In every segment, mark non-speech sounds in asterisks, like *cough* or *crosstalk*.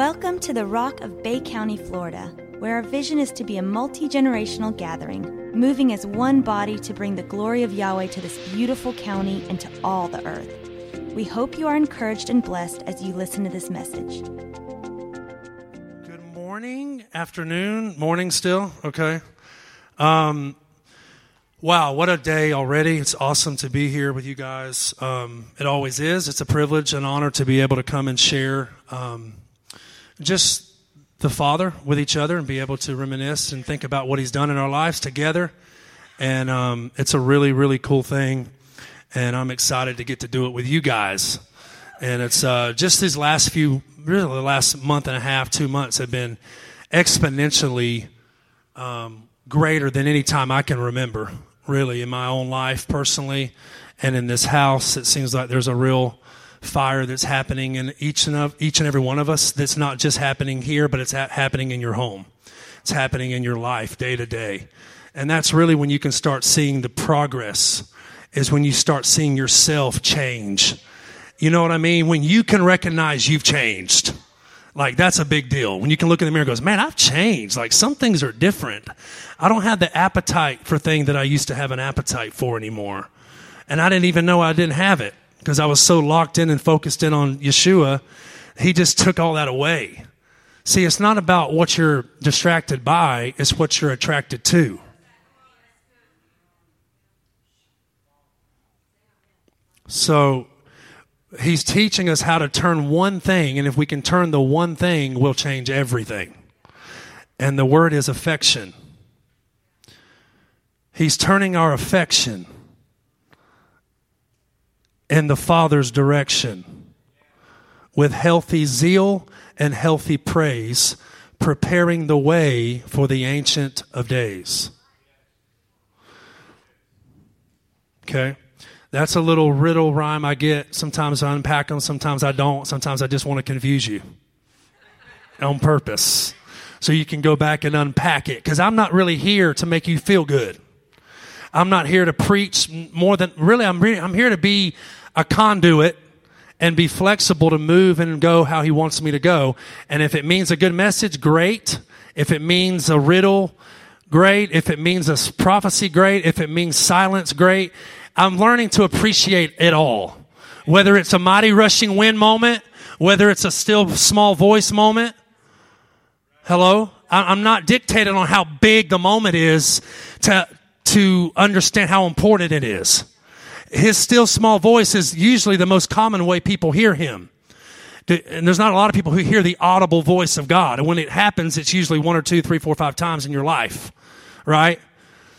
Welcome to the Rock of Bay County, Florida, where our vision is to be a multi generational gathering, moving as one body to bring the glory of Yahweh to this beautiful county and to all the earth. We hope you are encouraged and blessed as you listen to this message. Good morning, afternoon, morning still, okay? Um, wow, what a day already. It's awesome to be here with you guys. Um, it always is. It's a privilege and honor to be able to come and share um, just the Father with each other and be able to reminisce and think about what He's done in our lives together. And um, it's a really, really cool thing. And I'm excited to get to do it with you guys. And it's uh, just these last few, really the last month and a half, two months have been exponentially um, greater than any time I can remember, really, in my own life personally. And in this house, it seems like there's a real fire that's happening in each and, of, each and every one of us that's not just happening here, but it's ha- happening in your home. It's happening in your life day to day. And that's really when you can start seeing the progress, is when you start seeing yourself change. You know what I mean? When you can recognize you've changed. Like that's a big deal. When you can look in the mirror and goes, man, I've changed. Like some things are different. I don't have the appetite for things that I used to have an appetite for anymore. And I didn't even know I didn't have it because I was so locked in and focused in on Yeshua, he just took all that away. See, it's not about what you're distracted by, it's what you're attracted to. So, he's teaching us how to turn one thing, and if we can turn the one thing, we'll change everything. And the word is affection. He's turning our affection in the Father's direction with healthy zeal and healthy praise, preparing the way for the Ancient of Days. Okay? That's a little riddle rhyme I get. Sometimes I unpack them, sometimes I don't. Sometimes I just want to confuse you on purpose so you can go back and unpack it because I'm not really here to make you feel good. I'm not here to preach more than really I'm I'm here to be a conduit and be flexible to move and go how he wants me to go. And if it means a good message, great. If it means a riddle, great. If it means a prophecy, great. If it means silence, great. I'm learning to appreciate it all. Whether it's a mighty rushing wind moment, whether it's a still small voice moment. Hello? I'm not dictated on how big the moment is to, to understand how important it is his still small voice is usually the most common way people hear him. And there's not a lot of people who hear the audible voice of God. And when it happens, it's usually one or two, three, four, five times in your life, right?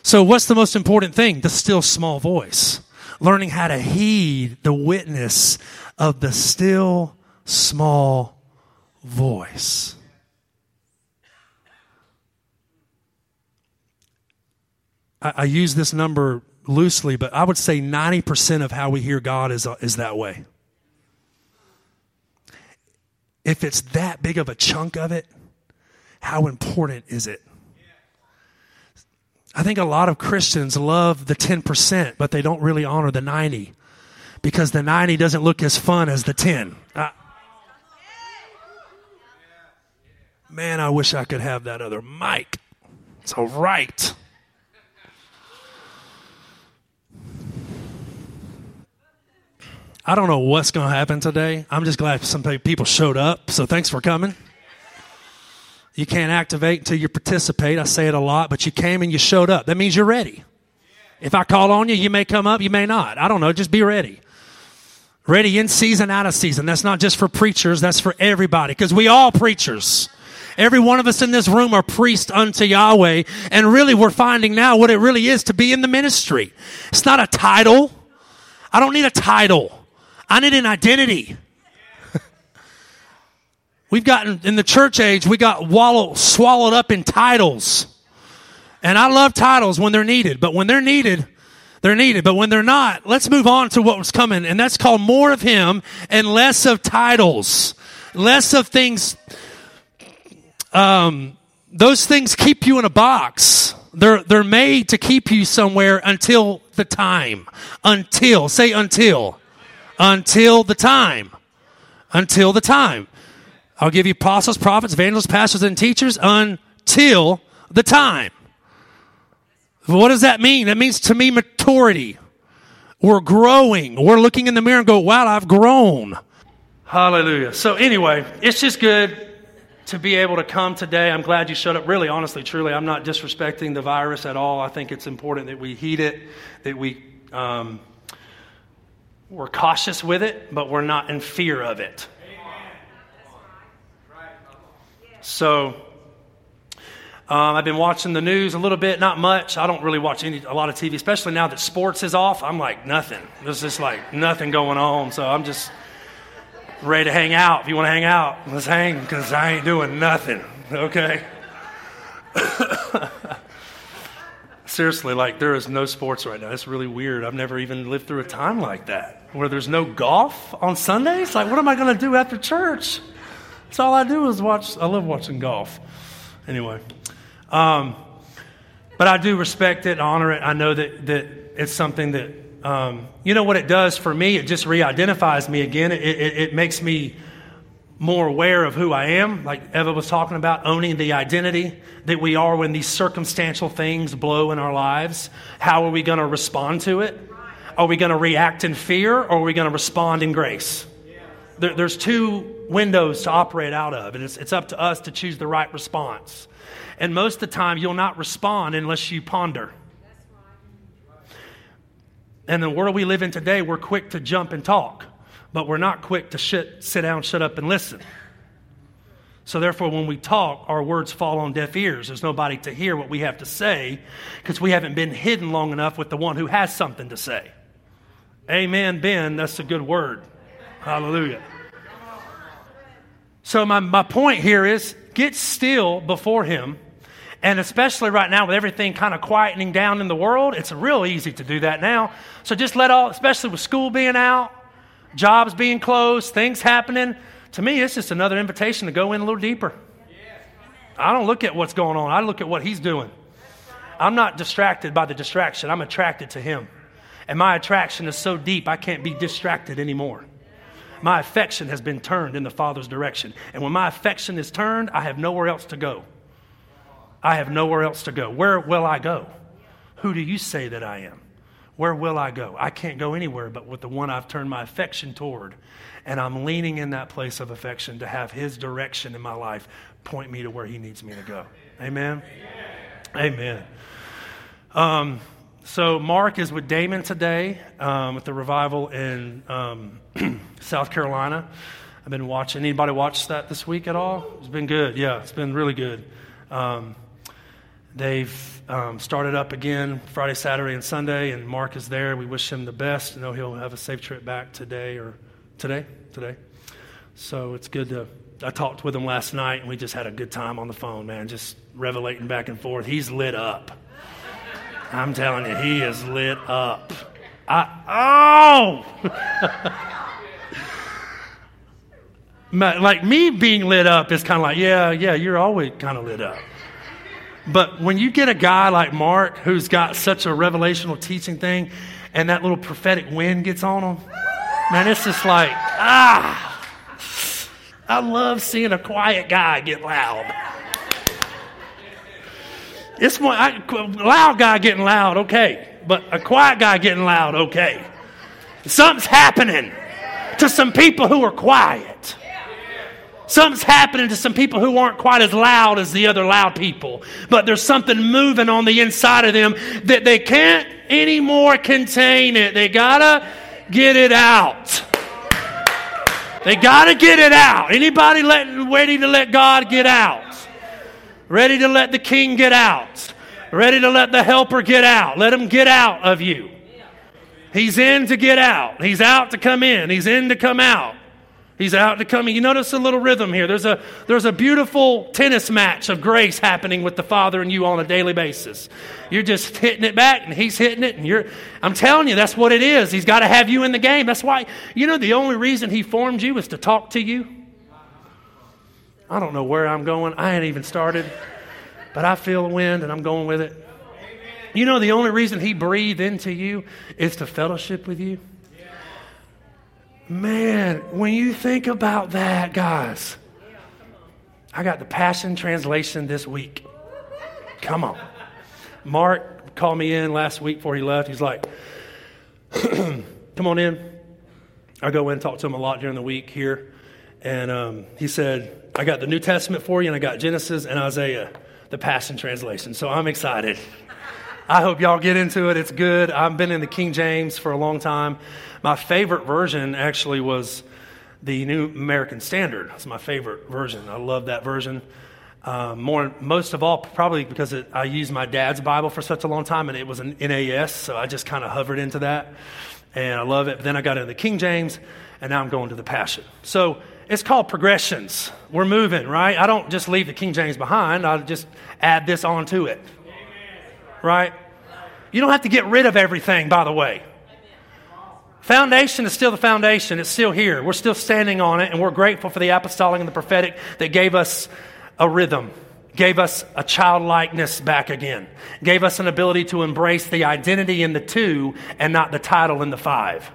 So what's the most important thing? The still small voice. Learning how to heed the witness of the still small voice. I, I use this number loosely, but I would say 90% of how we hear God is, is that way. If it's that big of a chunk of it, how important is it? I think a lot of Christians love the 10%, but they don't really honor the 90 because the 90 doesn't look as fun as the 10. Uh, man, I wish I could have that other mic. It's all right. I don't know what's going to happen today. I'm just glad some people showed up. So thanks for coming. You can't activate until you participate. I say it a lot, but you came and you showed up. That means you're ready. If I call on you, you may come up, you may not. I don't know. Just be ready. Ready in season, out of season. That's not just for preachers, that's for everybody because we all preachers. Every one of us in this room are priests unto Yahweh. And really, we're finding now what it really is to be in the ministry. It's not a title. I don't need a title. I need an identity. *laughs* We've gotten, in the church age, we got wallow, swallowed up in titles. And I love titles when they're needed, but when they're needed, they're needed. But when they're not, let's move on to what was coming. And that's called more of Him and less of titles. Less of things, um, those things keep you in a box. They're, they're made to keep you somewhere until the time. Until, say until until the time. Until the time. I'll give you apostles, prophets, evangelists, pastors, and teachers until the time. What does that mean? That means to me maturity. We're growing. We're looking in the mirror and go, wow, I've grown. Hallelujah. So, anyway, it's just good to be able to come today. I'm glad you showed up. Really, honestly, truly, I'm not disrespecting the virus at all. I think it's important that we heed it, that we. Um, we're cautious with it, but we're not in fear of it. So, um, I've been watching the news a little bit, not much. I don't really watch any, a lot of TV, especially now that sports is off. I'm like, nothing. There's just like nothing going on. So I'm just ready to hang out. If you want to hang out, let's hang because I ain't doing nothing. Okay? *laughs* Seriously, like there is no sports right now. It's really weird. I've never even lived through a time like that where there's no golf on Sundays. Like, what am I going to do after church? That's all I do is watch. I love watching golf. Anyway, um, but I do respect it honor it. I know that, that it's something that, um, you know what it does for me? It just re identifies me again. It, it, it makes me more aware of who I am, like Eva was talking about, owning the identity that we are when these circumstantial things blow in our lives. How are we going to respond to it? Are we going to react in fear or are we going to respond in grace? there, there's two windows to operate out of, and it's, it's up to us to choose the right response. And most of the time, you'll not respond unless you ponder. And the world we live in today, we're quick to jump and talk, but we're not quick to shit, sit down, shut up, and listen. So, therefore, when we talk, our words fall on deaf ears. There's nobody to hear what we have to say because we haven't been hidden long enough with the one who has something to say. Amen, Ben. That's a good word. Hallelujah. So, my, my point here is get still before Him. And especially right now, with everything kind of quietening down in the world, it's real easy to do that now. So just let all, especially with school being out, jobs being closed, things happening. To me, it's just another invitation to go in a little deeper. I don't look at what's going on, I look at what He's doing. I'm not distracted by the distraction, I'm attracted to Him. And my attraction is so deep, I can't be distracted anymore my affection has been turned in the Father's direction. And when my affection is turned, I have nowhere else to go. I have nowhere else to go. Where will I go? Who do you say that I am? Where will I go? I can't go anywhere but with the one I've turned my affection toward. And I'm leaning in that place of affection to have His direction in my life point me to where He needs me to go. Amen? Amen. Amen. Um, so Mark is with Damon today um, at the revival in um, *clears throat* South Carolina. I've been watching. Anybody watch that this week at all? It's been good. Yeah, it's been really good. Um, they've um, started up again Friday, Saturday, and Sunday, and Mark is there. We wish him the best. I know he'll have a safe trip back today or today, today. So it's good to. I talked with him last night, and we just had a good time on the phone, man. Just revelating back and forth. He's lit up. I'm telling you, he is lit up. I, oh! *laughs* like me being lit up is kind of like, yeah, yeah, you're always kind of lit up. But when you get a guy like Mark who's got such a revelational teaching thing and that little prophetic wind gets on him, man, it's just like, ah. I love seeing a quiet guy get loud. It's one, I, loud guy getting loud, okay. But a quiet guy getting loud, okay. Something's happening to some people who are quiet. Something's happening to some people who aren't quite as loud as the other loud people. But there's something moving on the inside of them that they can't anymore contain it. They gotta get it out. They gotta get it out. Anybody let, ready to let God get out? Ready to let the king get out, ready to let the helper get out. Let him get out of you. He's in to get out. He's out to come in. He's in to come out. He's out to come in. You notice a little rhythm here. There's a, there's a beautiful tennis match of grace happening with the Father and you on a daily basis. You're just hitting it back and he's hitting it and you're, I'm telling you, that's what it is. He's got to have you in the game. That's why, you know, the only reason he formed you is to talk to you. I don't know where I'm going. I ain't even started. But I feel the wind and I'm going with it. You know, the only reason He breathed into you is to fellowship with you. Man, when you think about that, guys, I got the Passion Translation this week. Come on. Mark called me in last week before he left. He's like, *clears throat* Come on in. I go in and talk to him a lot during the week here. And um, he said, I got the New Testament for you, and I got Genesis and Isaiah, the Passion Translation. So I'm excited. I hope y'all get into it. It's good. I've been in the King James for a long time. My favorite version actually was the New American Standard. It's my favorite version. I love that version. Um, more, most of all, probably because it, I used my dad's Bible for such a long time, and it was an NAS, so I just kind of hovered into that, and I love it. But then I got into the King James, and now I'm going to the Passion. So it's called progressions. We're moving, right? I don't just leave the King James behind. I just add this onto it, right? You don't have to get rid of everything, by the way. Foundation is still the foundation. It's still here. We're still standing on it, and we're grateful for the apostolic and the prophetic that gave us a rhythm, gave us a childlikeness back again, gave us an ability to embrace the identity in the two and not the title in the five.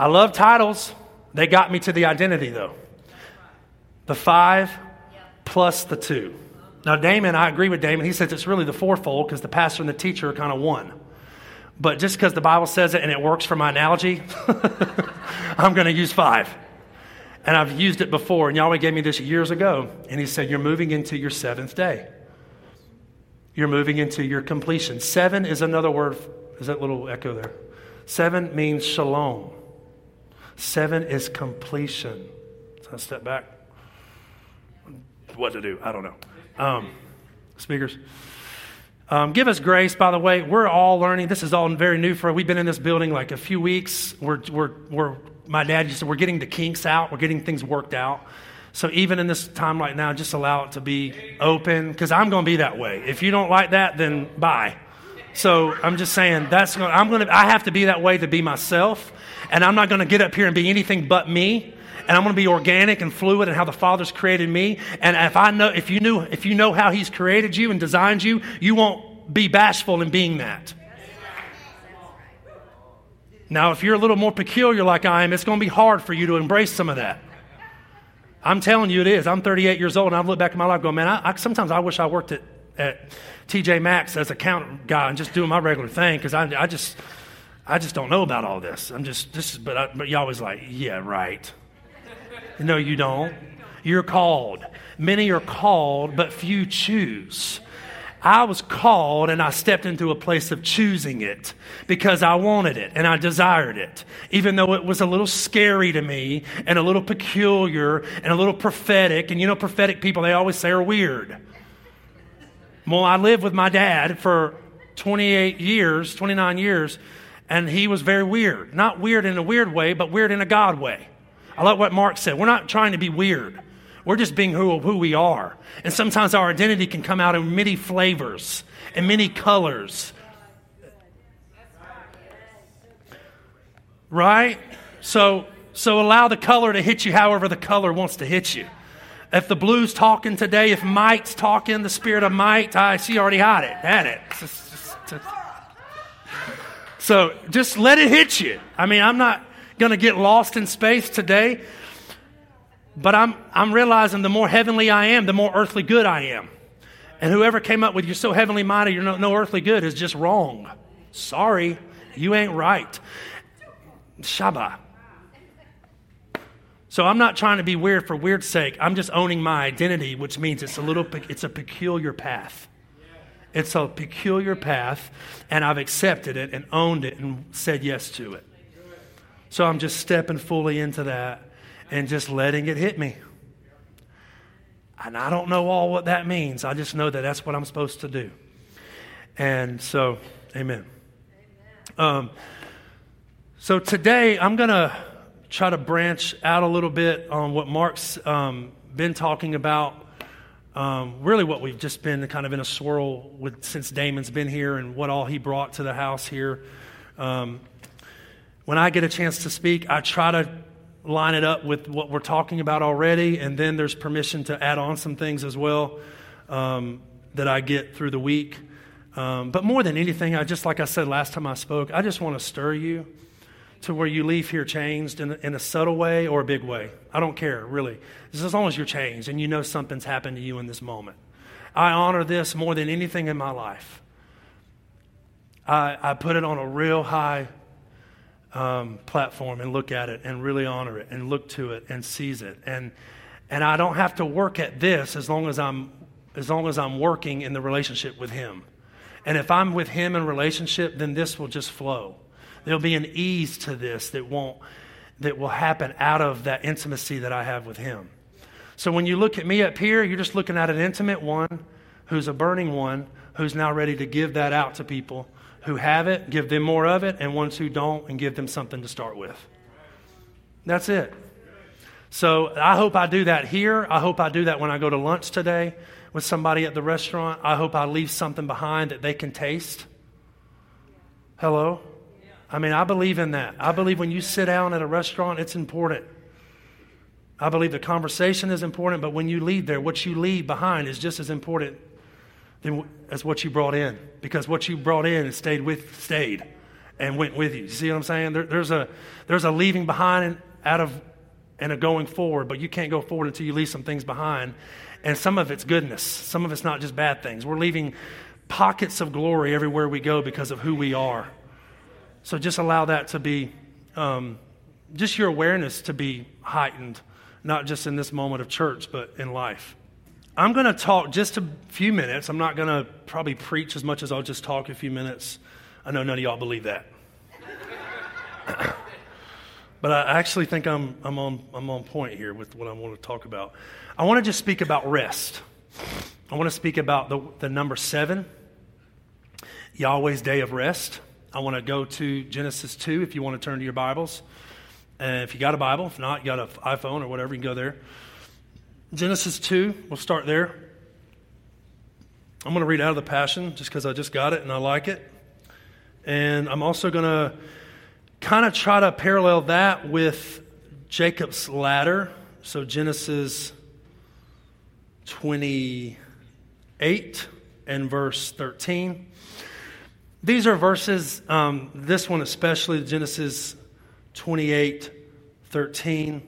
I love titles. They got me to the identity, though. The five plus the two. Now, Damon, I agree with Damon. He says it's really the fourfold because the pastor and the teacher are kind of one. But just because the Bible says it and it works for my analogy, *laughs* I'm going to use five. And I've used it before, and Yahweh gave me this years ago. And He said, You're moving into your seventh day. You're moving into your completion. Seven is another word. Is that little echo there? Seven means shalom. Seven is completion. So I step back. What to do? I don't know. Um, speakers. Um, give us grace, by the way. We're all learning. This is all very new for us. We've been in this building like a few weeks. We're, we're, we're, my dad used to, we're getting the kinks out. We're getting things worked out. So even in this time right now, just allow it to be open because I'm going to be that way. If you don't like that, then bye. So I'm just saying that's going. I'm going to. I have to be that way to be myself, and I'm not going to get up here and be anything but me and I'm going to be organic and fluid and how the Father's created me. And if I know, if you knew, if you know how He's created you and designed you, you won't be bashful in being that. Now, if you're a little more peculiar like I am, it's going to be hard for you to embrace some of that. I'm telling you, it is. I'm 38 years old, and I've looked back at my life, going, man, I, I, sometimes I wish I worked at, at TJ Maxx as a counter guy and just doing my regular thing because I, I just, I just don't know about all this. I'm just, this, but, I, but y'all always like, yeah, right. No, you don't. You're called. Many are called, but few choose. I was called and I stepped into a place of choosing it because I wanted it and I desired it, even though it was a little scary to me and a little peculiar and a little prophetic. And you know, prophetic people, they always say are weird. Well, I lived with my dad for 28 years, 29 years, and he was very weird. Not weird in a weird way, but weird in a God way. I like what Mark said. We're not trying to be weird. We're just being who, who we are. And sometimes our identity can come out in many flavors and many colors. Right? So, so allow the color to hit you however the color wants to hit you. If the blue's talking today, if might's talking, the spirit of might, I see already had it. Had it. So just let it hit you. I mean, I'm not going to get lost in space today. But I'm, I'm realizing the more heavenly I am, the more earthly good I am. And whoever came up with you're so heavenly minded, you're no, no earthly good is just wrong. Sorry, you ain't right. Shabbat. So I'm not trying to be weird for weird's sake. I'm just owning my identity, which means it's a little, it's a peculiar path. It's a peculiar path, and I've accepted it and owned it and said yes to it. So I'm just stepping fully into that and just letting it hit me. And I don't know all what that means. I just know that that's what I'm supposed to do. And so, amen. Um, so today I'm going to try to branch out a little bit on what Mark's um, been talking about. Um, really, what we've just been kind of in a swirl with since Damon's been here and what all he brought to the house here. Um, when I get a chance to speak, I try to line it up with what we're talking about already, and then there's permission to add on some things as well um, that I get through the week. Um, but more than anything, I just like I said last time I spoke, I just want to stir you to where you leave here changed in, in a subtle way or a big way. I don't care, really. Just as long as you're changed and you know something's happened to you in this moment. I honor this more than anything in my life. I, I put it on a real high um, platform and look at it and really honor it and look to it and seize it. And, and I don't have to work at this as long as I'm, as long as I'm working in the relationship with Him. And if I'm with Him in relationship, then this will just flow. There'll be an ease to this that won't that will happen out of that intimacy that I have with him. So when you look at me up here, you're just looking at an intimate one who's a burning one who's now ready to give that out to people who have it, give them more of it, and ones who don't, and give them something to start with. That's it. So I hope I do that here. I hope I do that when I go to lunch today with somebody at the restaurant. I hope I leave something behind that they can taste. Hello? I mean, I believe in that. I believe when you sit down at a restaurant, it's important. I believe the conversation is important, but when you leave there, what you leave behind is just as important than, as what you brought in. Because what you brought in and stayed with, stayed and went with you. You see what I'm saying? There, there's, a, there's a leaving behind out of and a going forward, but you can't go forward until you leave some things behind. And some of it's goodness, some of it's not just bad things. We're leaving pockets of glory everywhere we go because of who we are. So just allow that to be, um, just your awareness to be heightened, not just in this moment of church, but in life. I'm going to talk just a few minutes. I'm not going to probably preach as much as I'll just talk a few minutes. I know none of y'all believe that. *coughs* but I actually think I'm, I'm, on, I'm on point here with what I want to talk about. I want to just speak about rest. I want to speak about the, the number seven, Yahweh's day of rest. I want to go to Genesis 2 if you want to turn to your Bibles. And if you got a Bible, if not, you got an iPhone or whatever, you can go there. Genesis 2, we'll start there. I'm going to read out of the Passion just because I just got it and I like it. And I'm also going to kind of try to parallel that with Jacob's ladder. So Genesis 28 and verse 13. These are verses, um, this one especially, Genesis 28 13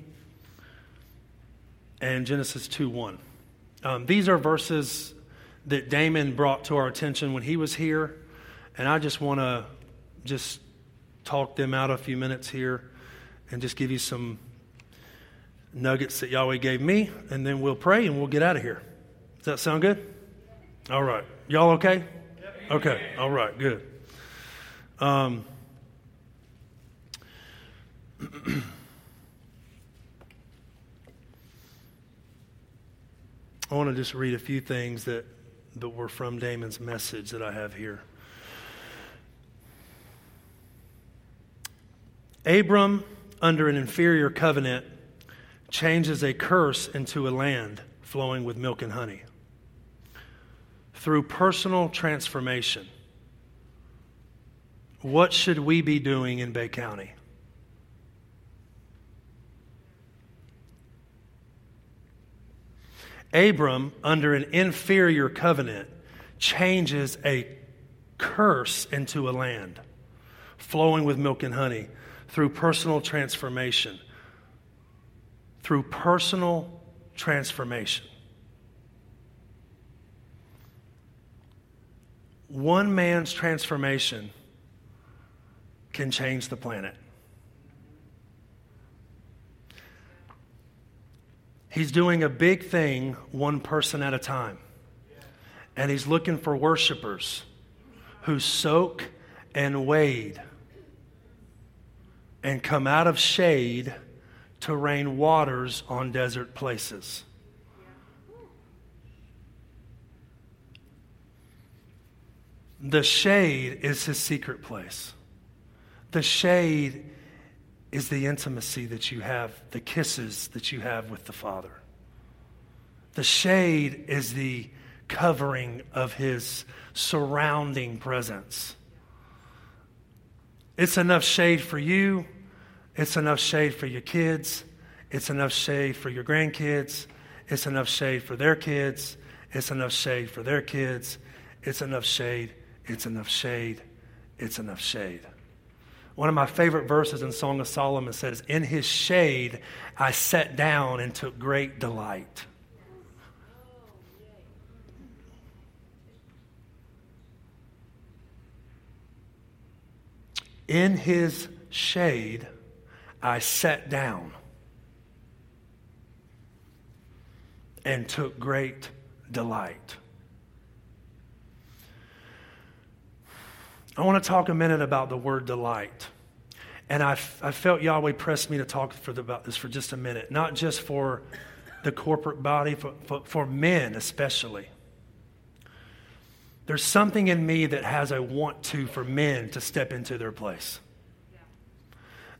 and Genesis 2 1. Um, these are verses that Damon brought to our attention when he was here, and I just want to just talk them out a few minutes here and just give you some nuggets that Yahweh gave me, and then we'll pray and we'll get out of here. Does that sound good? All right. Y'all okay? Okay. All right. Good. Um, *clears throat* I want to just read a few things that, that were from Damon's message that I have here. Abram, under an inferior covenant, changes a curse into a land flowing with milk and honey. Through personal transformation, what should we be doing in Bay County? Abram, under an inferior covenant, changes a curse into a land flowing with milk and honey through personal transformation. Through personal transformation. One man's transformation can change the planet. He's doing a big thing one person at a time. And he's looking for worshipers who soak and wade and come out of shade to rain waters on desert places. The shade is his secret place. The shade is the intimacy that you have, the kisses that you have with the Father. The shade is the covering of His surrounding presence. It's enough shade for you, it's enough shade for your kids, it's enough shade for your grandkids, it's enough shade for their kids, it's enough shade for their kids, it's enough shade, it's enough shade, it's enough shade. One of my favorite verses in Song of Solomon says, In his shade I sat down and took great delight. In his shade I sat down and took great delight. I want to talk a minute about the word delight. And I, I felt Yahweh pressed me to talk for the, about this for just a minute, not just for the corporate body, for, for, for men especially. There's something in me that has a want to for men to step into their place.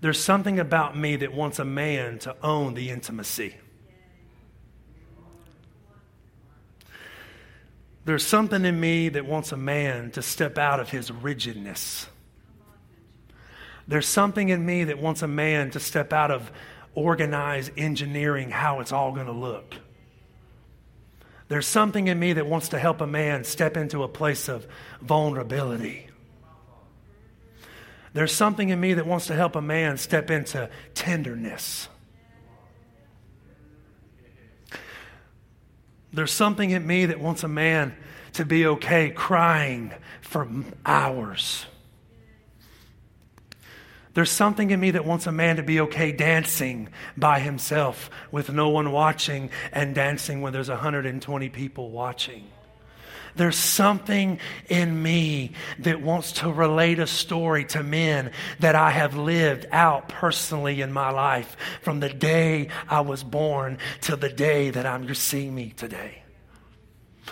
There's something about me that wants a man to own the intimacy. There's something in me that wants a man to step out of his rigidness. There's something in me that wants a man to step out of organized engineering how it's all going to look. There's something in me that wants to help a man step into a place of vulnerability. There's something in me that wants to help a man step into tenderness. There's something in me that wants a man to be okay crying for hours. There's something in me that wants a man to be okay dancing by himself with no one watching and dancing when there's 120 people watching. There's something in me that wants to relate a story to men that I have lived out personally in my life from the day I was born till the day that I'm seeing me today.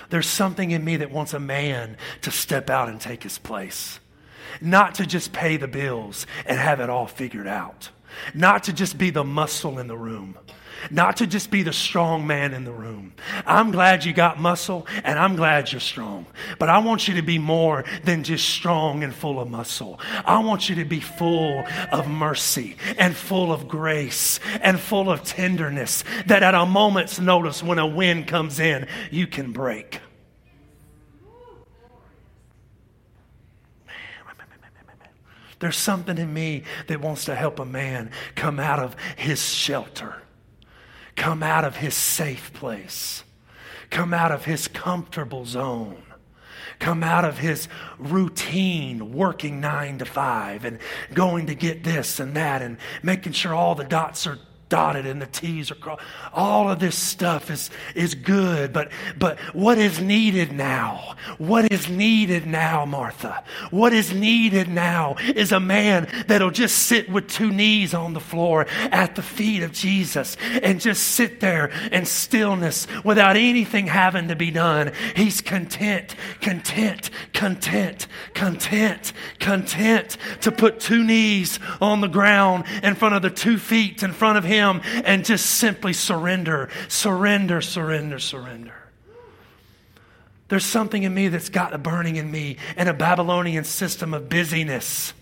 There's something in me that wants a man to step out and take his place, not to just pay the bills and have it all figured out, not to just be the muscle in the room not to just be the strong man in the room. I'm glad you got muscle and I'm glad you're strong. But I want you to be more than just strong and full of muscle. I want you to be full of mercy and full of grace and full of tenderness that at a moment's notice when a wind comes in, you can break. There's something in me that wants to help a man come out of his shelter come out of his safe place, come out of his comfortable zone. Come out of his routine working nine to five and going to get this and that and making sure all the dots are dotted and the T's are crossed. All of this stuff is, is good, but, but what is needed now? What is needed now, Martha? What is needed now is a man that'll just sit with two knees on the floor at the feet of Jesus and just sit there in stillness without anything having to be done. He's content, content, content, content, content to put two knees on the ground in front of the two feet in front of him him and just simply surrender, surrender, surrender, surrender. There's something in me that's got a burning in me and a Babylonian system of busyness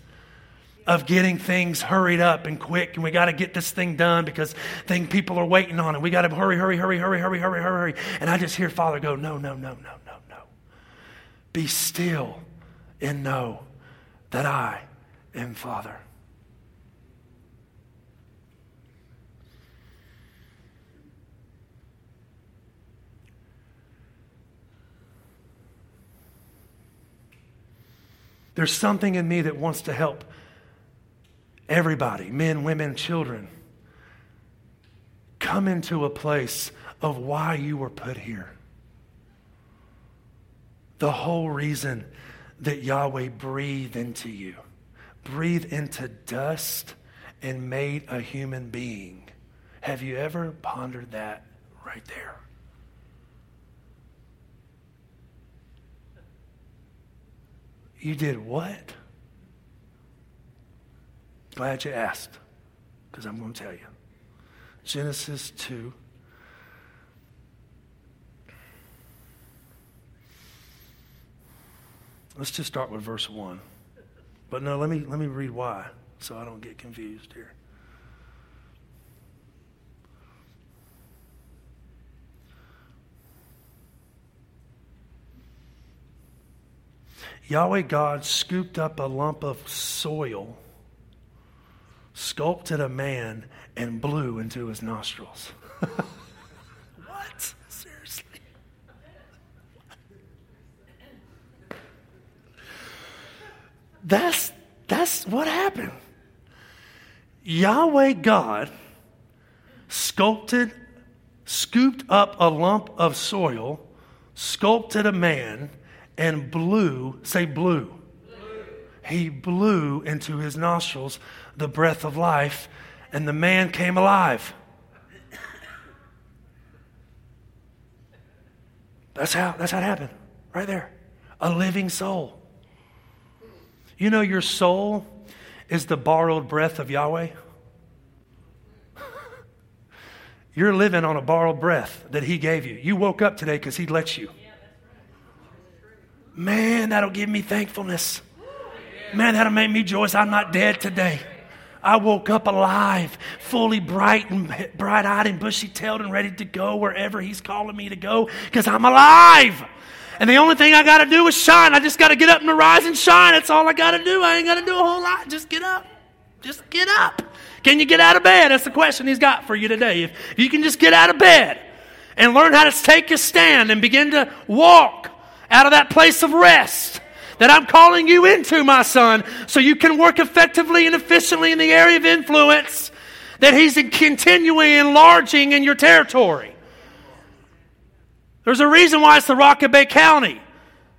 of getting things hurried up and quick, and we got to get this thing done because thing people are waiting on it. We got to hurry, hurry, hurry, hurry, hurry, hurry, hurry. And I just hear Father go, no, no, no, no, no, no. Be still and know that I am Father. There's something in me that wants to help everybody men, women, children come into a place of why you were put here. The whole reason that Yahweh breathed into you, breathed into dust and made a human being. Have you ever pondered that right there? You did what? Glad you asked, because I'm going to tell you. Genesis 2. Let's just start with verse 1. But no, let me, let me read why so I don't get confused here. Yahweh God scooped up a lump of soil sculpted a man and blew into his nostrils. *laughs* what? Seriously? That's, that's what happened. Yahweh God sculpted, scooped up a lump of soil, sculpted a man, and blew, say blew. He blew into his nostrils the breath of life, and the man came alive. That's how, that's how it happened, right there. A living soul. You know, your soul is the borrowed breath of Yahweh. You're living on a borrowed breath that He gave you. You woke up today because He let you. Man, that'll give me thankfulness. Man, that'll make me joyous. I'm not dead today. I woke up alive, fully bright and bright eyed and bushy tailed and ready to go wherever He's calling me to go because I'm alive. And the only thing I got to do is shine. I just got to get up and rise and shine. That's all I got to do. I ain't got to do a whole lot. Just get up. Just get up. Can you get out of bed? That's the question He's got for you today. If you can just get out of bed and learn how to take a stand and begin to walk out of that place of rest that I'm calling you into, my son, so you can work effectively and efficiently in the area of influence that He's continually enlarging in your territory. There's a reason why it's the Rock of Bay County.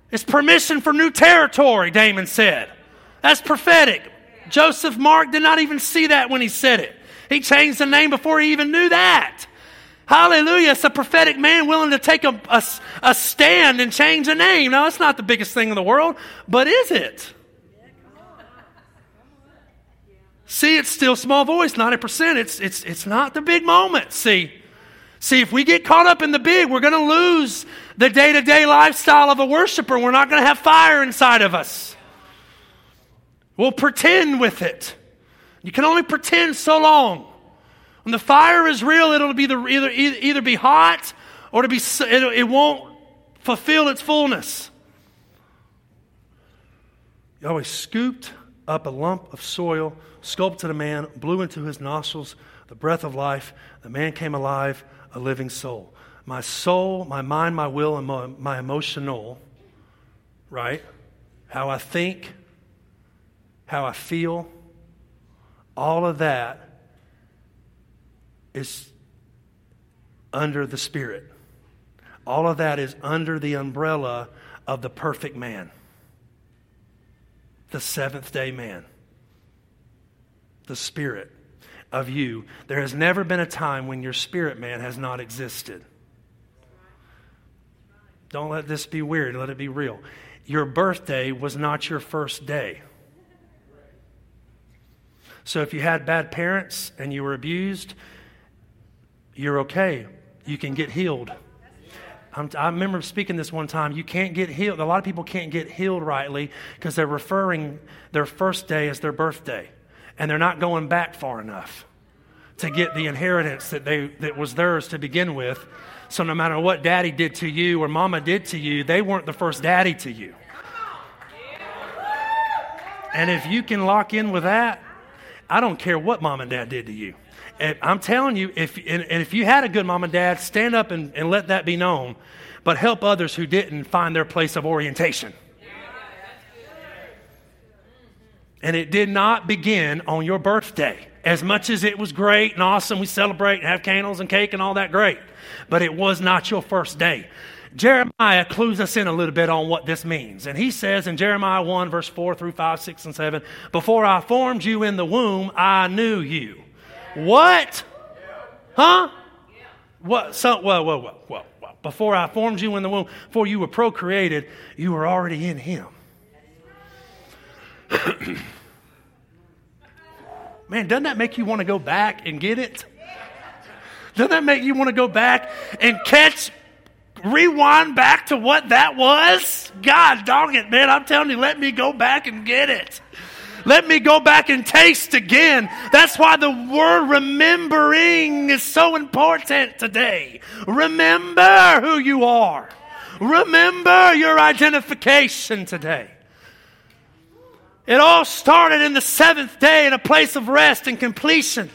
It's permission for new territory, Damon said. That's prophetic. Joseph Mark did not even see that when he said it. He changed the name before he even knew that. Hallelujah. It's a prophetic man willing to take a, a, a stand and change a name. Now, it's not the biggest thing in the world, but is it? See, it's still small voice, 90%. It's, it's, it's not the big moment. See, see, if we get caught up in the big, we're going to lose the day to day lifestyle of a worshiper. We're not going to have fire inside of us. We'll pretend with it. You can only pretend so long. When the fire is real, it'll be the, either, either be hot or to be, it, it won't fulfill its fullness. Yahweh scooped up a lump of soil, sculpted a man, blew into his nostrils the breath of life. The man came alive, a living soul. My soul, my mind, my will, and my, my emotional, right? How I think, how I feel, all of that is under the Spirit. All of that is under the umbrella of the perfect man, the seventh day man, the Spirit of you. There has never been a time when your spirit man has not existed. Don't let this be weird, let it be real. Your birthday was not your first day. So if you had bad parents and you were abused, you're okay. You can get healed. I'm, i remember speaking this one time. You can't get healed. A lot of people can't get healed rightly because they're referring their first day as their birthday, and they're not going back far enough to get the inheritance that they that was theirs to begin with. So no matter what daddy did to you or mama did to you, they weren't the first daddy to you. And if you can lock in with that, I don't care what mom and dad did to you. I'm telling you, if, and, and if you had a good mom and dad, stand up and, and let that be known, but help others who didn't find their place of orientation. And it did not begin on your birthday. As much as it was great and awesome, we celebrate and have candles and cake and all that great. But it was not your first day. Jeremiah clues us in a little bit on what this means. And he says in Jeremiah 1, verse 4 through 5, 6, and 7 Before I formed you in the womb, I knew you. What? Huh? What? So, whoa, whoa, whoa, whoa, whoa. Before I formed you in the womb, before you were procreated, you were already in Him. *clears throat* Man, doesn't that make you want to go back and get it? Doesn't that make you want to go back and catch, rewind back to what that was? God dog it, man. I'm telling you, let me go back and get it. Let me go back and taste again. That's why the word remembering is so important today. Remember who you are. Remember your identification today. It all started in the seventh day in a place of rest and completion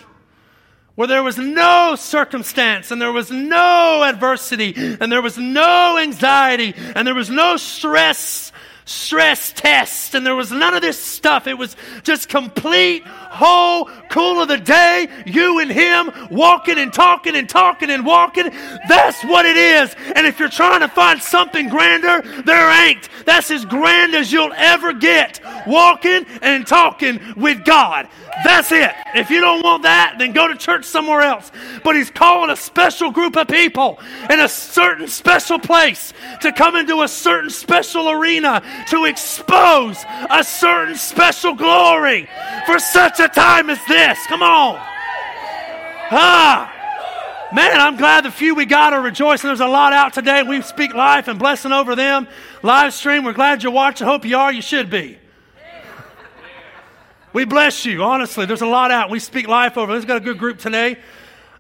where there was no circumstance and there was no adversity and there was no anxiety and there was no stress stress test and there was none of this stuff. It was just complete, whole, cool of the day, you and him walking and talking and talking and walking. That's what it is. And if you're trying to find something grander, there ain't. That's as grand as you'll ever get. Walking and talking with God. That's it. If you don't want that, then go to church somewhere else. But He's calling a special group of people in a certain special place to come into a certain special arena to expose a certain special glory for such a time as this. Come on. Ah. Man, I'm glad the few we got are rejoicing. There's a lot out today. We speak life and blessing over them. Live stream, we're glad you're watching. Hope you are. You should be. We bless you, honestly. There's a lot out. We speak life over. We've got a good group today.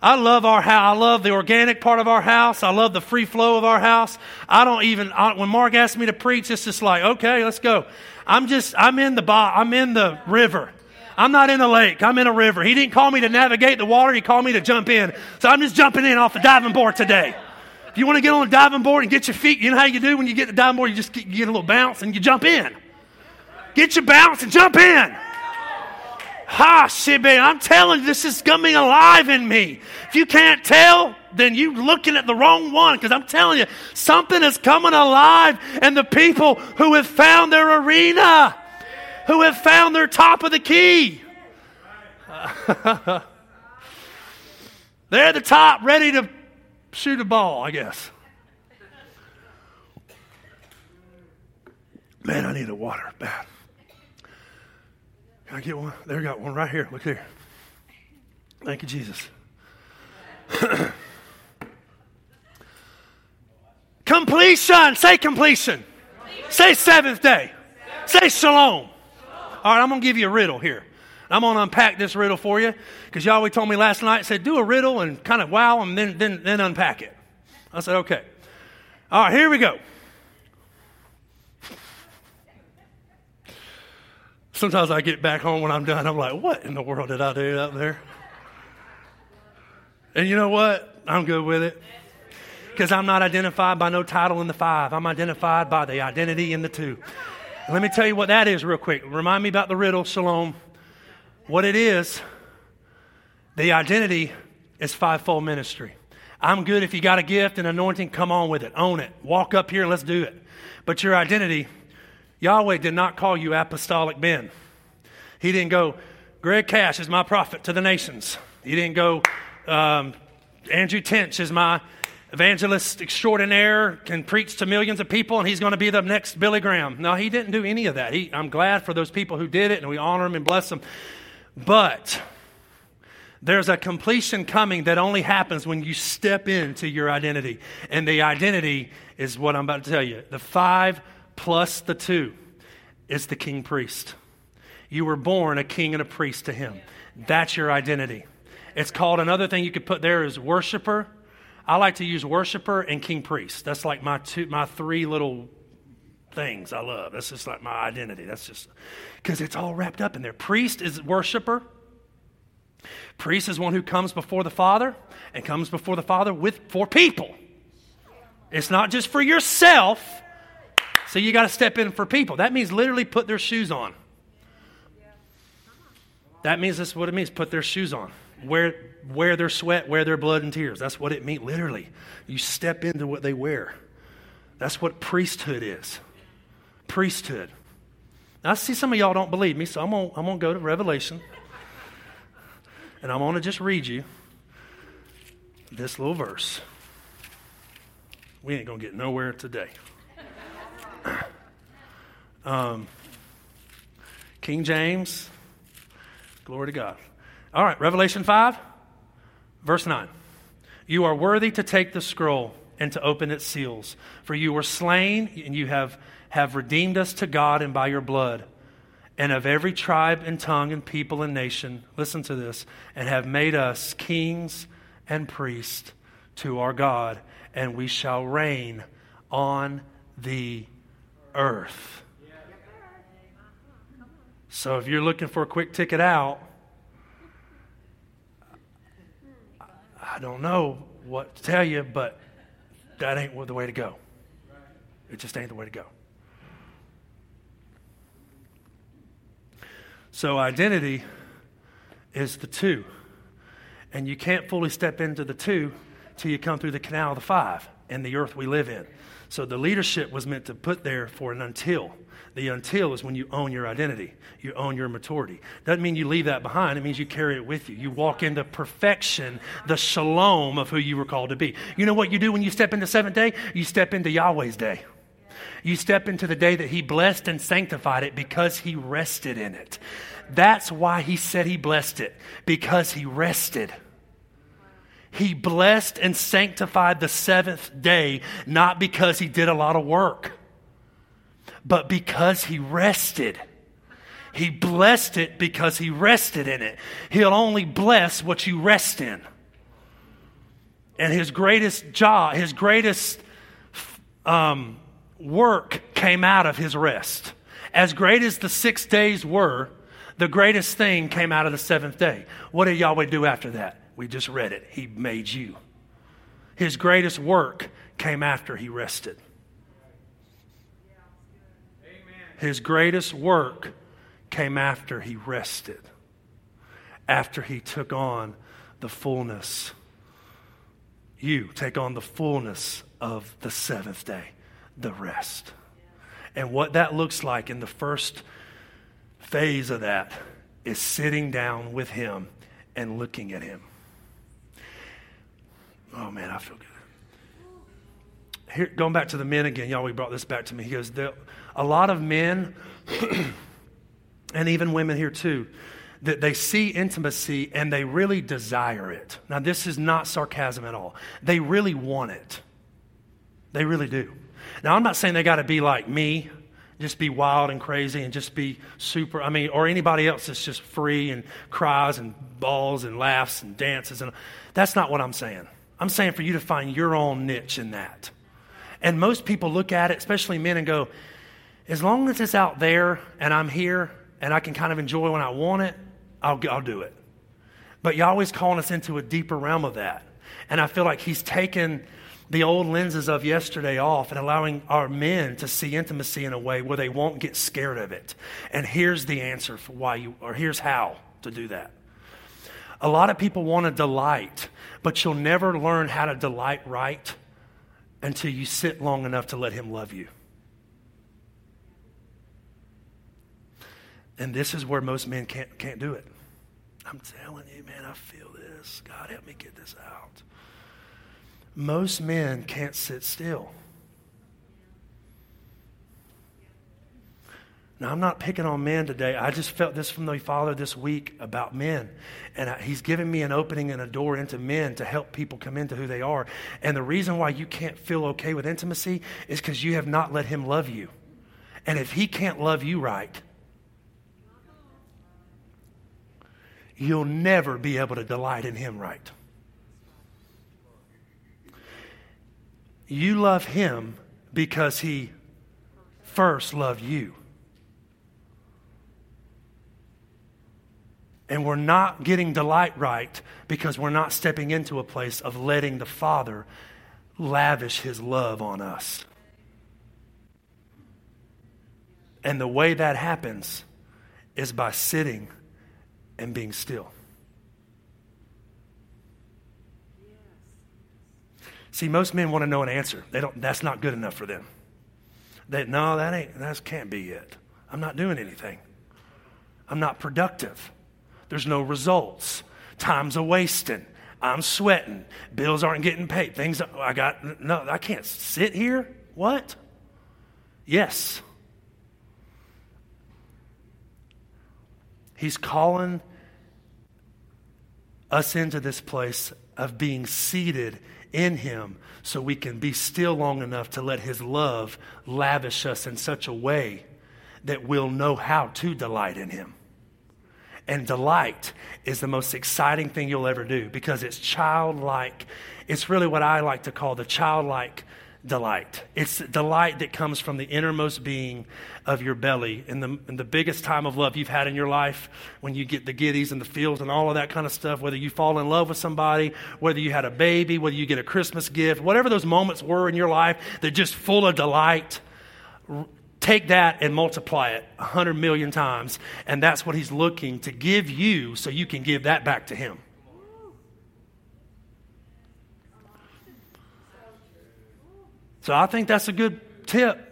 I love our house. I love the organic part of our house. I love the free flow of our house. I don't even, I, when Mark asked me to preach, it's just like, okay, let's go. I'm just, I'm in the, bo- I'm in the river. I'm not in a lake. I'm in a river. He didn't call me to navigate the water. He called me to jump in. So I'm just jumping in off the diving board today. If you want to get on the diving board and get your feet, you know how you do when you get the diving board? You just get, you get a little bounce and you jump in. Get your bounce and jump in. Ha, Shibe, I'm telling you, this is coming alive in me. If you can't tell, then you're looking at the wrong one because I'm telling you, something is coming alive and the people who have found their arena, who have found their top of the key. *laughs* They're at the top, ready to shoot a ball, I guess. Man, I need a water bath. Can I get one? There, got one right here. Look here. Thank you, Jesus. *clears throat* completion. Say completion. completion. Say seventh day. Say shalom. All right, I'm going to give you a riddle here. I'm going to unpack this riddle for you because Yahweh told me last night, said, do a riddle and kind of wow and then, then, then unpack it. I said, okay. All right, here we go. Sometimes I get back home when I'm done, I'm like, what in the world did I do out there? And you know what? I'm good with it. Because I'm not identified by no title in the five. I'm identified by the identity in the two. Let me tell you what that is real quick. Remind me about the riddle, Shalom. What it is, the identity is fivefold ministry. I'm good if you got a gift and anointing, come on with it. Own it. Walk up here let's do it. But your identity Yahweh did not call you apostolic Ben. He didn't go, Greg Cash is my prophet to the nations. He didn't go, um, Andrew Tinch is my evangelist extraordinaire, can preach to millions of people, and he's going to be the next Billy Graham. No, he didn't do any of that. He, I'm glad for those people who did it, and we honor him and bless them. But there's a completion coming that only happens when you step into your identity. And the identity is what I'm about to tell you. The five plus the two is the king priest. You were born a king and a priest to him. That's your identity. It's called another thing you could put there is worshiper. I like to use worshiper and king priest. That's like my two, my three little things I love. That's just like my identity. That's just because it's all wrapped up in there. Priest is worshiper. Priest is one who comes before the Father and comes before the Father with for people. It's not just for yourself. So you got to step in for people. That means literally put their shoes on. That means that's what it means put their shoes on. Wear, wear their sweat, wear their blood and tears. That's what it means, literally. You step into what they wear. That's what priesthood is. Priesthood. Now, I see some of y'all don't believe me, so I'm going to I'm gonna go to Revelation. And I'm going to just read you this little verse. We ain't going to get nowhere today. *clears throat* Um, King James, glory to God. All right, Revelation 5, verse 9. You are worthy to take the scroll and to open its seals, for you were slain and you have, have redeemed us to God and by your blood, and of every tribe and tongue and people and nation, listen to this, and have made us kings and priests to our God, and we shall reign on the earth. So if you're looking for a quick ticket out, I don't know what to tell you, but that ain't the way to go. It just ain't the way to go. So identity is the two. And you can't fully step into the two till you come through the canal of the five and the earth we live in. So the leadership was meant to put there for an until. The until is when you own your identity, you own your maturity. Doesn't mean you leave that behind, it means you carry it with you. You walk into perfection, the shalom of who you were called to be. You know what you do when you step into seventh day? You step into Yahweh's day. You step into the day that He blessed and sanctified it because He rested in it. That's why He said He blessed it, because He rested. He blessed and sanctified the seventh day, not because He did a lot of work but because he rested. He blessed it because he rested in it. He'll only bless what you rest in. And his greatest job, his greatest um, work came out of his rest. As great as the six days were, the greatest thing came out of the seventh day. What did Yahweh do after that? We just read it. He made you. His greatest work came after he rested. His greatest work came after he rested, after he took on the fullness. You take on the fullness of the seventh day, the rest. And what that looks like in the first phase of that is sitting down with him and looking at him. Oh man, I feel good. Here, going back to the men again, y'all, we brought this back to me. He goes, a lot of men, *clears throat* and even women here too, that they see intimacy and they really desire it. Now, this is not sarcasm at all. They really want it. They really do. Now, I'm not saying they got to be like me, just be wild and crazy and just be super, I mean, or anybody else that's just free and cries and balls and laughs and dances. And that's not what I'm saying. I'm saying for you to find your own niche in that. And most people look at it, especially men, and go, as long as it's out there and I'm here and I can kind of enjoy when I want it, I'll, I'll do it. But Yahweh's calling us into a deeper realm of that. And I feel like He's taken the old lenses of yesterday off and allowing our men to see intimacy in a way where they won't get scared of it. And here's the answer for why you, or here's how to do that. A lot of people want to delight, but you'll never learn how to delight right until you sit long enough to let Him love you. And this is where most men can't, can't do it. I'm telling you, man, I feel this. God, help me get this out. Most men can't sit still. Now, I'm not picking on men today. I just felt this from the Father this week about men. And He's given me an opening and a door into men to help people come into who they are. And the reason why you can't feel okay with intimacy is because you have not let Him love you. And if He can't love you right, you'll never be able to delight in Him right. You love Him because He first loved you. And we're not getting delight right because we're not stepping into a place of letting the Father lavish His love on us. And the way that happens is by sitting and being still. See, most men want to know an answer. They don't, that's not good enough for them. They, no, that ain't, that can't be it. I'm not doing anything. I'm not productive. There's no results. Time's a wasting. I'm sweating. Bills aren't getting paid. Things I got, no, I can't sit here. What? Yes. He's calling us into this place of being seated in Him so we can be still long enough to let His love lavish us in such a way that we'll know how to delight in Him. And delight is the most exciting thing you'll ever do because it's childlike. It's really what I like to call the childlike delight. It's delight that comes from the innermost being of your belly. In the, the biggest time of love you've had in your life, when you get the giddies and the feels and all of that kind of stuff, whether you fall in love with somebody, whether you had a baby, whether you get a Christmas gift, whatever those moments were in your life, they're just full of delight. Take that and multiply it a hundred million times. And that's what he's looking to give you so you can give that back to him. So I think that's a good tip.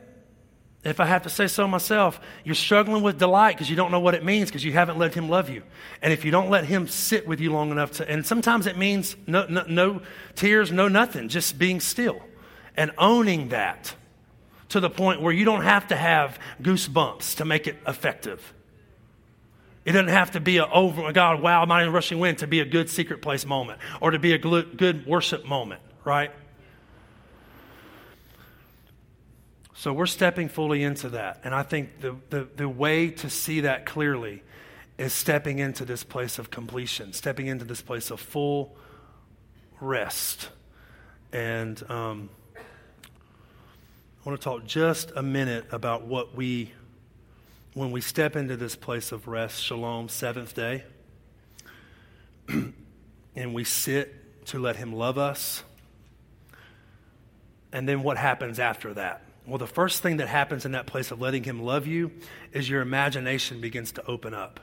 If I have to say so myself, you're struggling with delight because you don't know what it means because you haven't let Him love you. And if you don't let Him sit with you long enough to, and sometimes it means no, no, no tears, no nothing, just being still and owning that to the point where you don't have to have goosebumps to make it effective. It doesn't have to be a over, God, wow, mighty rushing wind to be a good secret place moment or to be a good worship moment, right? So we're stepping fully into that. And I think the, the, the way to see that clearly is stepping into this place of completion, stepping into this place of full rest. And um, I want to talk just a minute about what we, when we step into this place of rest, shalom, seventh day, *clears throat* and we sit to let Him love us. And then what happens after that? Well, the first thing that happens in that place of letting Him love you is your imagination begins to open up,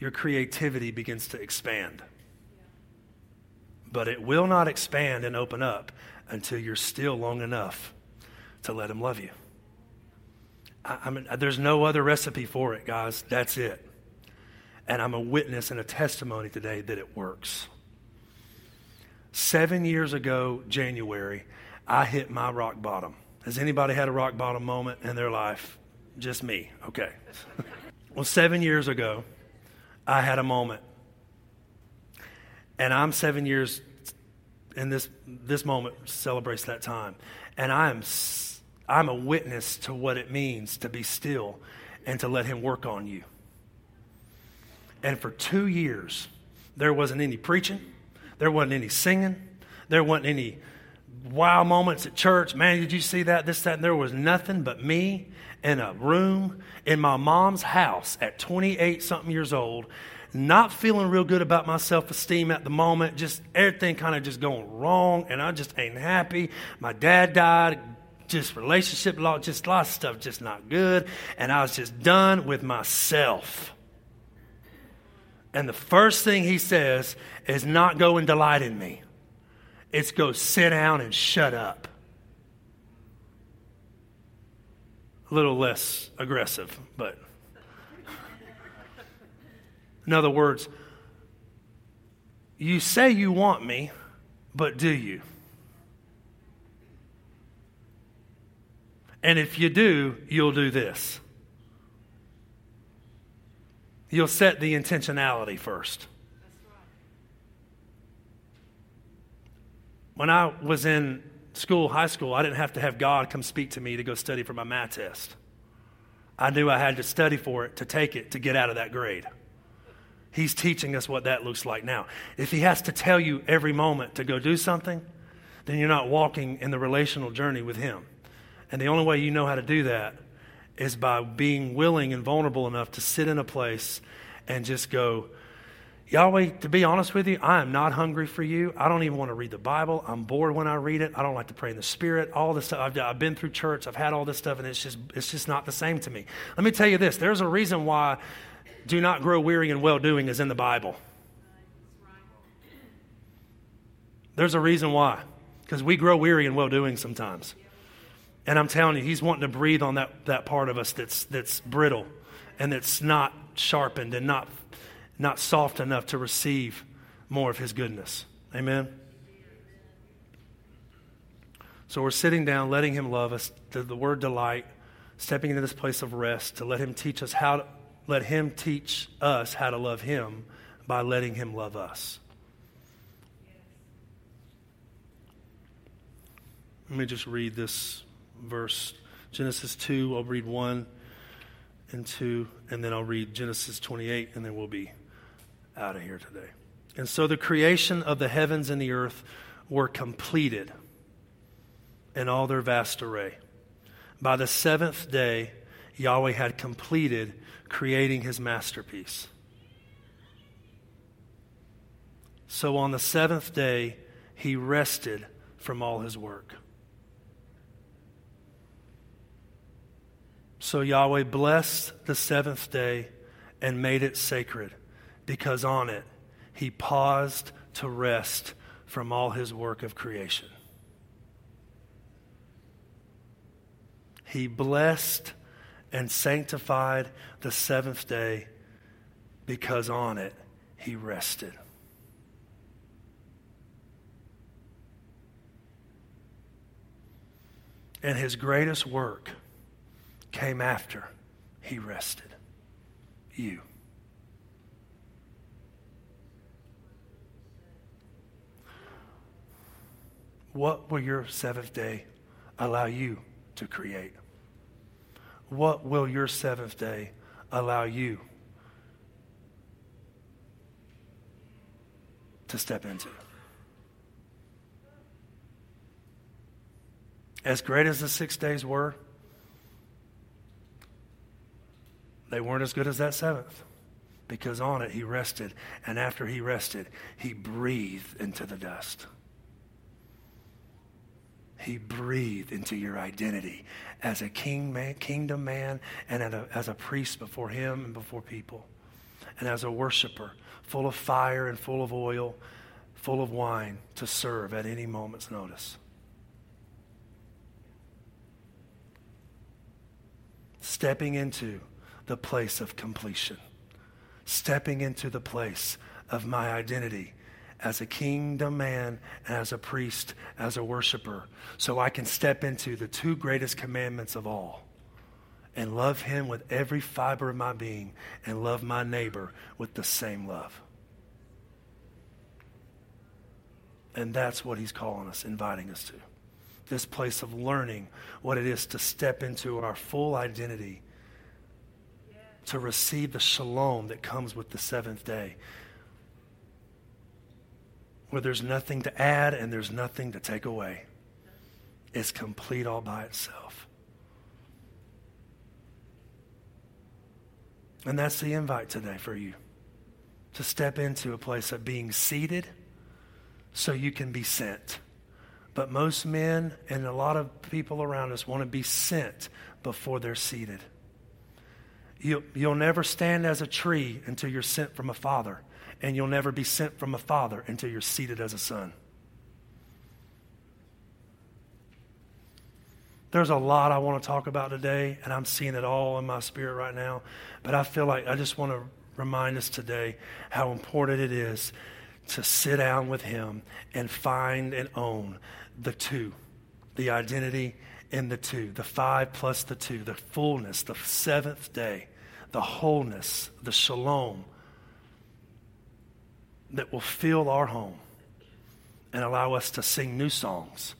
your creativity begins to expand. But it will not expand and open up until you're still long enough to let Him love you. I, I mean, there's no other recipe for it, guys. That's it. And I'm a witness and a testimony today that it works. Seven years ago, January, I hit my rock bottom. Has anybody had a rock bottom moment in their life? Just me. Okay. *laughs* well, seven years ago, I had a moment. And I'm seven years in this, this moment celebrates that time. And I am, I'm a witness to what it means to be still and to let Him work on you. And for two years, there wasn't any preaching, there wasn't any singing, there wasn't any wow moments at church. Man, did you see that? This, that. And there was nothing but me in a room in my mom's house at 28 something years old, not feeling real good about my self esteem at the moment. Just everything kind of just going wrong, and I just ain't happy. My dad died. Just relationship law, just a lot of stuff, just not good. And I was just done with myself. And the first thing he says is not go and delight in me. It's go sit down and shut up. A little less aggressive, but. In other words, you say you want me, but do you? And if you do, you'll do this. You'll set the intentionality first. When I was in school, high school, I didn't have to have God come speak to me to go study for my math test. I knew I had to study for it, to take it, to get out of that grade. He's teaching us what that looks like now. If He has to tell you every moment to go do something, then you're not walking in the relational journey with Him. And the only way you know how to do that is by being willing and vulnerable enough to sit in a place and just go, Yahweh, to be honest with you, I am not hungry for you. I don't even want to read the Bible. I'm bored when I read it. I don't like to pray in the Spirit. All this stuff. I've, I've been through church. I've had all this stuff, and it's just, it's just not the same to me. Let me tell you this there's a reason why do not grow weary in well doing is in the Bible. There's a reason why. Because we grow weary in well doing sometimes. And I'm telling you, He's wanting to breathe on that, that part of us that's, that's brittle and that's not sharpened and not not soft enough to receive more of His goodness. Amen? So we're sitting down, letting Him love us, the, the word delight, stepping into this place of rest to let Him teach us how to, let Him teach us how to love Him by letting Him love us. Let me just read this verse Genesis 2, I'll read 1 and 2, and then I'll read Genesis 28, and then we'll be out of here today. And so the creation of the heavens and the earth were completed. in all their vast array. By the seventh day, Yahweh had completed creating his masterpiece. So on the seventh day, he rested from all his work. So Yahweh blessed the seventh day and made it sacred, because on it he paused to rest from all his work of creation. He blessed and sanctified the seventh day because on it he rested. And his greatest work came after he rested. You. What will your seventh day allow you to create? What will your seventh day allow you to step into? As great as the six days were, they weren't as good as that seventh because on it he rested. And after he rested, he breathed into the dust. He breathed into your identity as a king man, kingdom man and a, as a priest before him and before people. And as a worshiper, full of fire and full of oil, full of wine to serve at any moment's notice. Stepping into the place of completion, stepping into the place of my identity as a kingdom man, as a priest, as a worshiper, so I can step into the two greatest commandments of all and love him with every fiber of my being and love my neighbor with the same love. And that's what he's calling us, inviting us to. This place of learning what it is to step into our full identity, to receive the shalom that comes with the seventh day where there's nothing to add and there's nothing to take away. It's complete all by itself. And that's the invite today for you to step into a place of being seated so you can be sent. But most men and a lot of people around us want to be sent before they're seated. You, will never stand as a tree until you're sent from a father and you'll never be sent from a father until you're seated as a son. There's a lot I want to talk about today, and I'm seeing it all in my spirit right now. But I feel like I just want to remind us today how important it is to sit down with Him and find and own the two the identity in the two, the five plus the two, the fullness, the seventh day, the wholeness, the shalom that will fill our home and allow us to sing new songs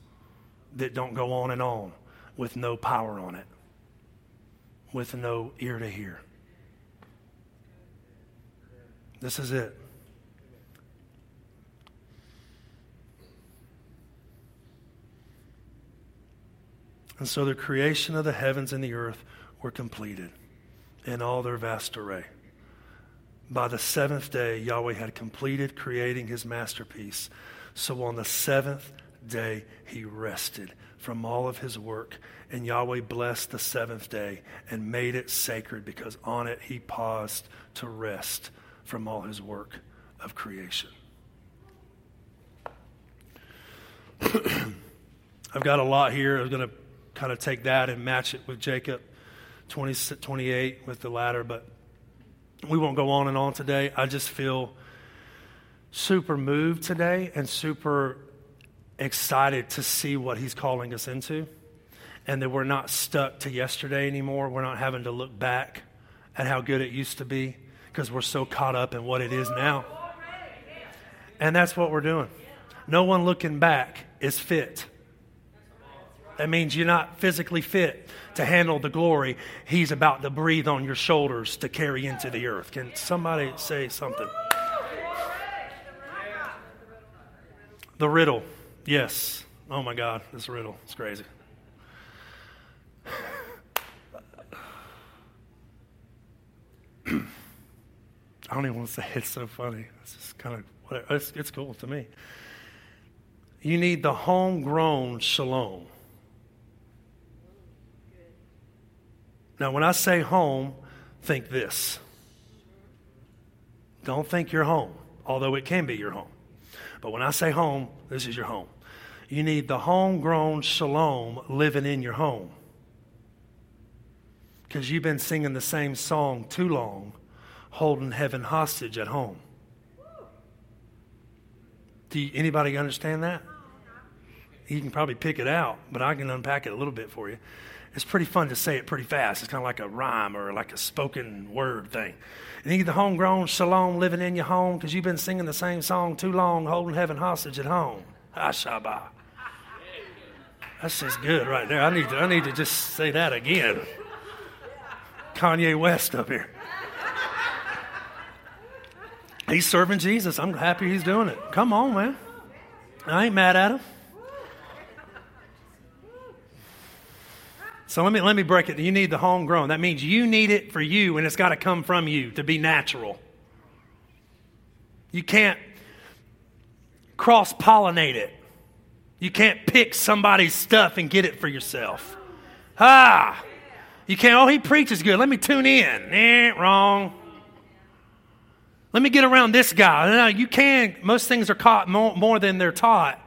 that don't go on and on with no power on it, with no ear to hear. This is it. And so the creation of the heavens and the earth were completed in all their vast array. By the seventh day, Yahweh had completed creating his masterpiece. So on the seventh day, he rested from all of his work. And Yahweh blessed the seventh day and made it sacred because on it he paused to rest from all his work of creation. *clears throat* I've got a lot here. I'm going to kind of take that and match it with Jacob 20, 28 with the ladder, but we won't go on and on today. I just feel super moved today and super excited to see what he's calling us into. And that we're not stuck to yesterday anymore. We're not having to look back at how good it used to be because we're so caught up in what it is now. And that's what we're doing. No one looking back is fit. That means you're not physically fit to handle the glory He's about to breathe on your shoulders to carry into the earth. Can somebody say something? The riddle. Yes, Oh my God, this riddle. It's crazy. *clears throat* I don't even want to say it's so funny. It's just kind of, it's, it's cool to me. You need the homegrown shalom. Now, when I say home, think this. Don't think your home, although it can be your home. But when I say home, this is your home. You need the homegrown shalom living in your home. Because you've been singing the same song too long, holding heaven hostage at home. Do you, anybody understand that? You can probably pick it out, but I can unpack it a little bit for you. It's pretty fun to say it pretty fast. It's kind of like a rhyme or like a spoken word thing. You need the homegrown shalom living in your home because you've been singing the same song too long, holding heaven hostage at home. Ashaba. That's just good right there. I need to, I need to just say that again. Kanye West up here. He's serving Jesus. I'm happy he's doing it. Come on, man. I ain't mad at him. So let me, let me break it. You need the homegrown. That means you need it for you, and it's got to come from you to be natural. You can't cross pollinate it. You can't pick somebody's stuff and get it for yourself. Ah! You can't, oh, he preaches good. Let me tune in. Eh, wrong. Let me get around this guy. No, you can. Most things are caught more, more than they're taught,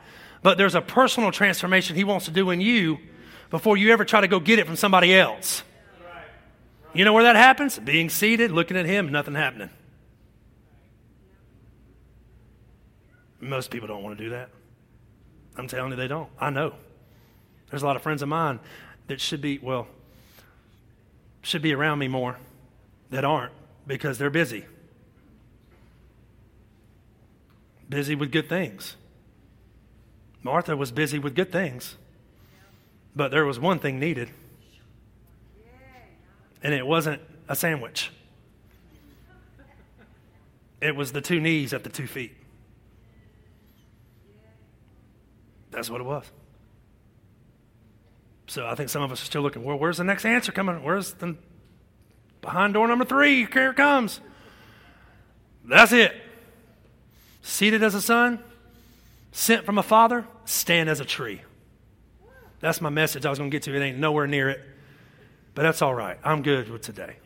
but there's a personal transformation he wants to do in you before you ever try to go get it from somebody else. You know where that happens? Being seated, looking at him, nothing happening. Most people don't want to do that. I'm telling you, they don't. I know. There's a lot of friends of mine that should be, well, should be around me more that aren't because they're busy. Busy with good things. Martha was busy with good things. But there was one thing needed, and it wasn't a sandwich, it was the two knees at the two feet. That's what it was. So I think some of us are still looking, well, where's the next answer coming? Where's the behind door number three? Here it comes. That's it. Seated as a son, sent from a father, stand as a tree. That's my message I was going to get to. It ain't nowhere near it. But that's all right. I'm good with today.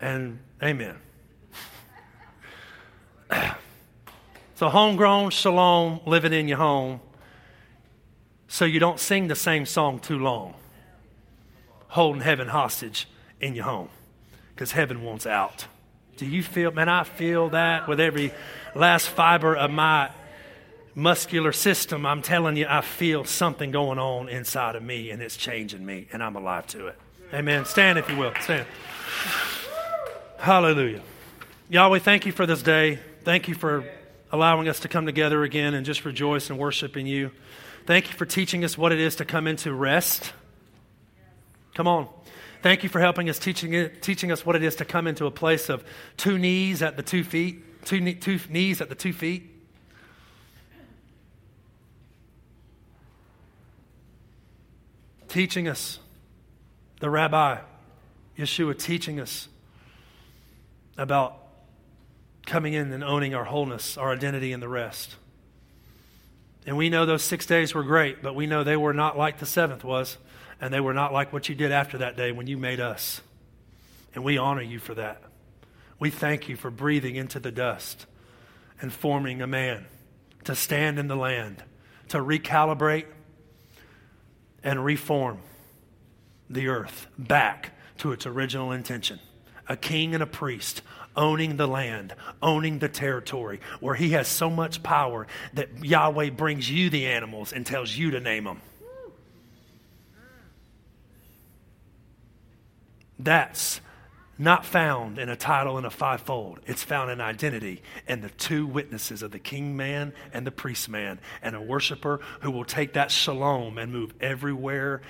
And amen. so, homegrown shalom, living in your home, so you don't sing the same song too long, holding heaven hostage in your home, because heaven wants out. Do you feel, man, I feel that with every last fiber of my muscular system, I'm telling you, I feel something going on inside of me and it's changing me and I'm alive to it. Amen. Stand if you will. Stand. Hallelujah. Yahweh, thank you for this day. Thank you for allowing us to come together again and just rejoice and worship in you. Thank you for teaching us what it is to come into rest. Come on. Thank you for helping us, teaching, teaching us what it is to come into a place of two knees at the two feet, two, two knees at the two feet. Teaching us, the rabbi, Yeshua, teaching us about coming in and owning our wholeness, our identity, and the rest. And we know those six days were great, but we know they were not like the seventh was, and they were not like what you did after that day when you made us. And we honor you for that. We thank you for breathing into the dust and forming a man to stand in the land, to recalibrate and reform the earth back to its original intention a king and a priest owning the land, owning the territory, where he has so much power that Yahweh brings you the animals and tells you to name them. That's not found in a title and a fivefold. It's found in identity and the two witnesses of the king man and the priest man, and a worshiper who will take that shalom and move everywhere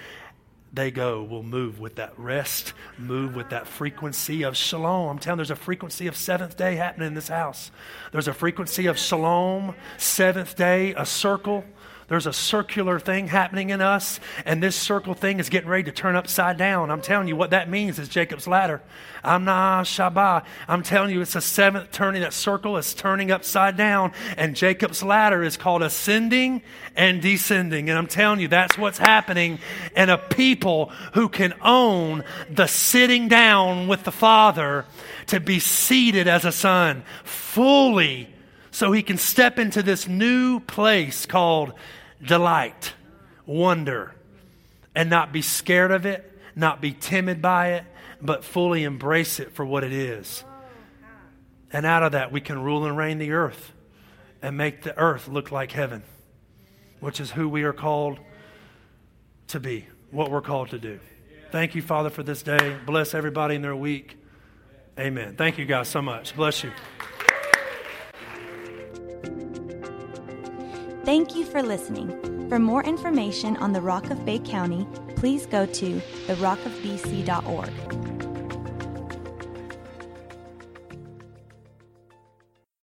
they go will move with that rest, move with that frequency of shalom. I'm telling you, there's a frequency of seventh day happening in this house. There's a frequency of shalom, seventh day, a circle There's a circular thing happening in us, and this circle thing is getting ready to turn upside down. I'm telling you what that means is Jacob's ladder. Amna Shabbat. I'm telling you, it's a seventh turning. That circle is turning upside down, and Jacob's ladder is called ascending and descending. And I'm telling you, that's what's happening in a people who can own the sitting down with the Father to be seated as a son fully so he can step into this new place called delight, wonder, and not be scared of it, not be timid by it, but fully embrace it for what it is. And out of that, we can rule and reign the earth and make the earth look like heaven, which is who we are called to be, what we're called to do. Thank you, Father, for this day. Bless everybody in their week. Amen. Thank you, guys, so much. Bless you. Thank you for listening. For more information on the Rock of Bay County, please go to therockofbc.org.